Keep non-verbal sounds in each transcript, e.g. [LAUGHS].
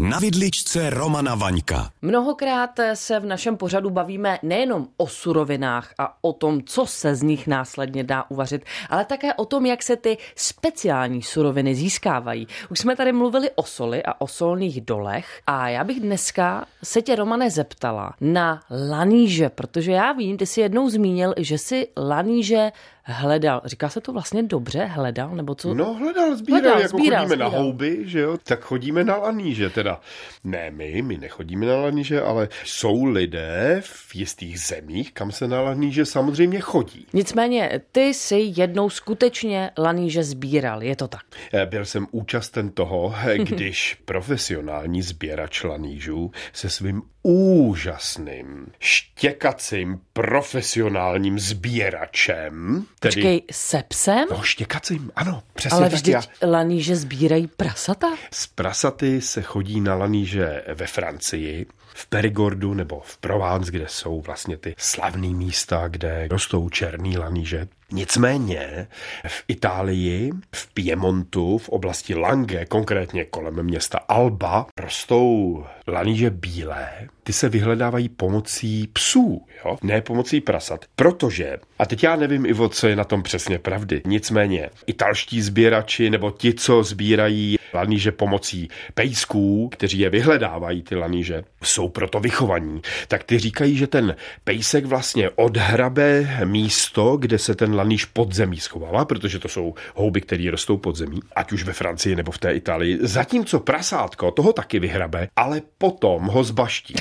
Na vidličce Romana Vaňka. Mnohokrát se v našem pořadu bavíme nejenom o surovinách a o tom, co se z nich následně dá uvařit, ale také o tom, jak se ty speciální suroviny získávají. Už jsme tady mluvili o soli a o solných dolech a já bych dneska se tě, Romane, zeptala na laníže, protože já vím, ty jsi jednou zmínil, že si laníže hledal. Říká se to vlastně dobře, hledal, nebo co? No hledal, sbíral, hledal, jako sbíral, chodíme sbíral. na houby, že jo, tak chodíme na laníže teda. Ne my, my nechodíme na laníže, ale jsou lidé v jistých zemích, kam se na laníže samozřejmě chodí. Nicméně, ty jsi jednou skutečně laníže sbíral, je to tak? Eh, byl jsem účasten toho, [LAUGHS] když profesionální sběrač lanížů se svým úžasným, štěkacím, profesionálním sběračem. Tedy... Počkej, se psem? No, štěkacím, ano, přesně Ale tak vždyť já... laníže sbírají prasata? Z prasaty se chodí na laníže ve Francii, v Perigordu nebo v Provence, kde jsou vlastně ty slavné místa, kde rostou černý laníže. Nicméně v Itálii, v Piemontu, v oblasti Lange, konkrétně kolem města Alba, rostou laníže bílé. Ty se vyhledávají pomocí psů, jo? ne pomocí prasat. Protože, a teď já nevím, Ivo, co je na tom přesně pravdy, nicméně italští sběrači nebo ti, co sbírají laníže pomocí pejsků, kteří je vyhledávají, ty laníže, jsou proto vychovaní, tak ty říkají, že ten pejsek vlastně odhrabe místo, kde se ten laníž podzemí schovává, protože to jsou houby, které rostou podzemí, ať už ve Francii nebo v té Itálii. Zatímco prasátko toho taky vyhrabe, ale potom ho zbaští.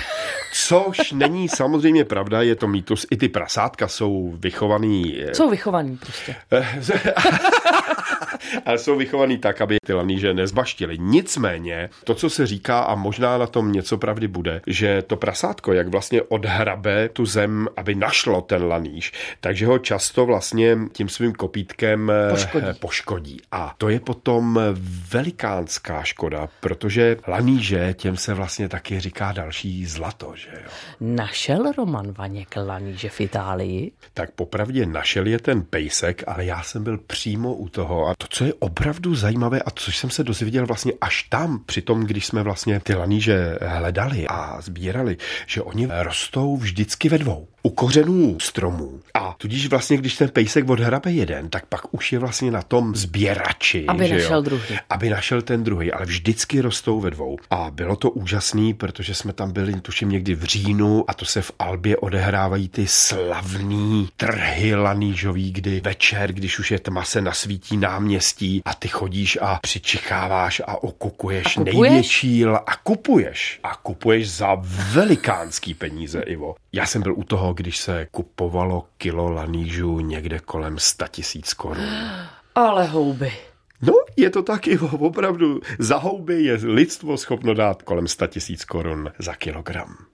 Což není samozřejmě pravda, je to mýtus. I ty prasátka jsou vychovaný. Eh, jsou vychovaný prostě. [LAUGHS] ale jsou vychovaný tak, aby ty laníže nezbaštily. Nicméně, to, co se říká, a možná na tom něco pravdy bude, že to prasátko, jak vlastně odhrabe tu zem, aby našlo ten laníž, takže ho často vlastně tím svým kopítkem eh, poškodí. poškodí. A to je potom velikánská škoda, protože laníže, těm se vlastně taky říká další zlato, že jo. Našel Roman Vaněk laníže v Itálii? Tak popravdě našel je ten pejsek, ale já jsem byl přímo u toho a to, co je opravdu zajímavé a což jsem se dozvěděl vlastně až tam, při tom, když jsme vlastně ty laníže hledali a sbírali, že oni rostou vždycky ve dvou u kořenů stromů. A tudíž vlastně, když ten pejsek odhrabe jeden, tak pak už je vlastně na tom sběrači. Aby že našel jo? druhý. Aby našel ten druhý, ale vždycky rostou ve dvou. A bylo to úžasný, protože jsme tam byli, tuším, někdy v říjnu a to se v Albě odehrávají ty slavný trhy lanížový, kdy večer, když už je tma, se nasvítí náměstí a ty chodíš a přičicháváš a okukuješ a největší a kupuješ. A kupuješ za velikánský peníze, Ivo. Já jsem byl u toho, když se kupovalo kilo lanížů někde kolem 100 tisíc korun. [GASPS] Ale houby. No, je to taky opravdu. Za houby je lidstvo schopno dát kolem 100 tisíc korun za kilogram.